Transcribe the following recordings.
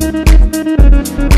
Música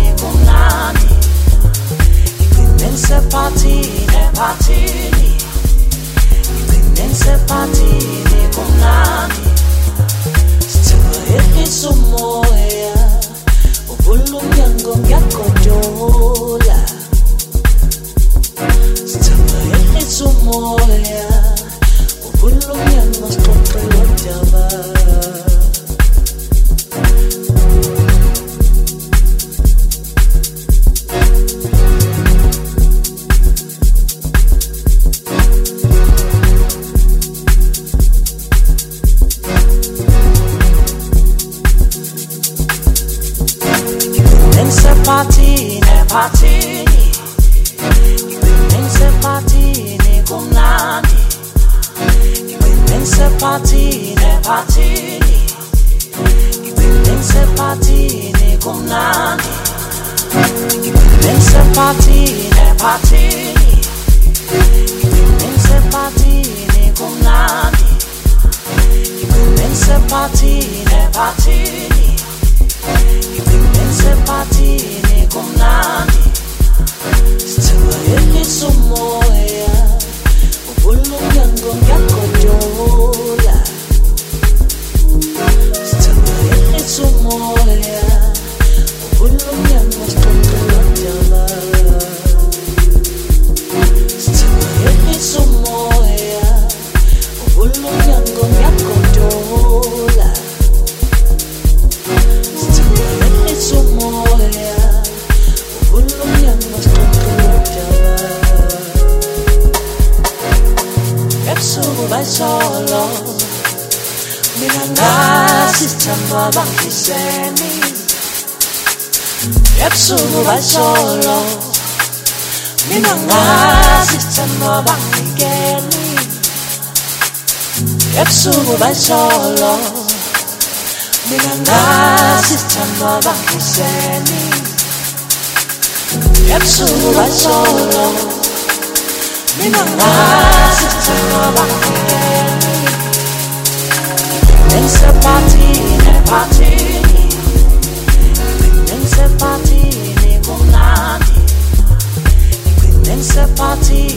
punani I immense patine patini I immense patine punani Sicimere somoya ubulunyango ngiyakhojola Sicimere somoya ubulunyango sixoxela udaba party.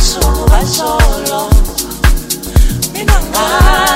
solo, vai solo, mi non.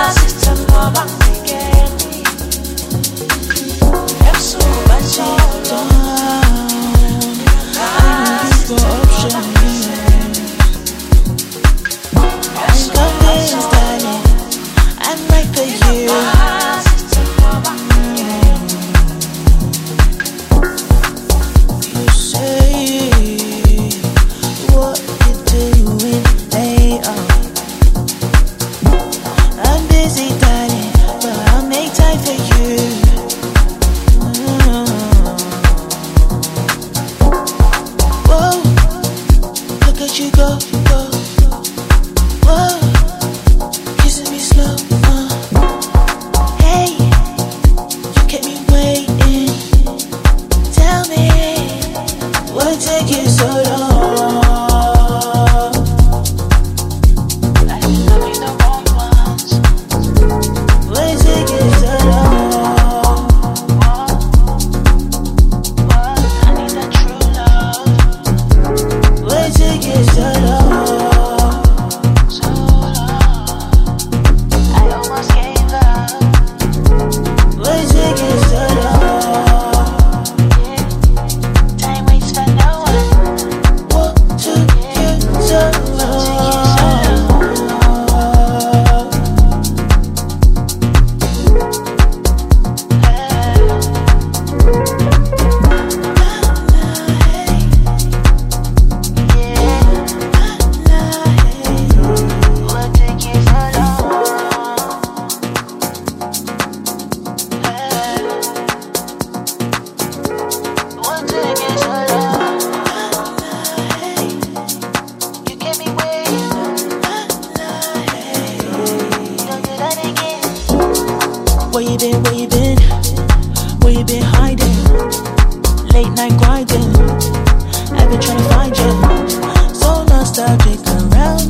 Where you been, where you been? Where you been hiding? Late night grinding. I've been trying to find you. So nostalgic around.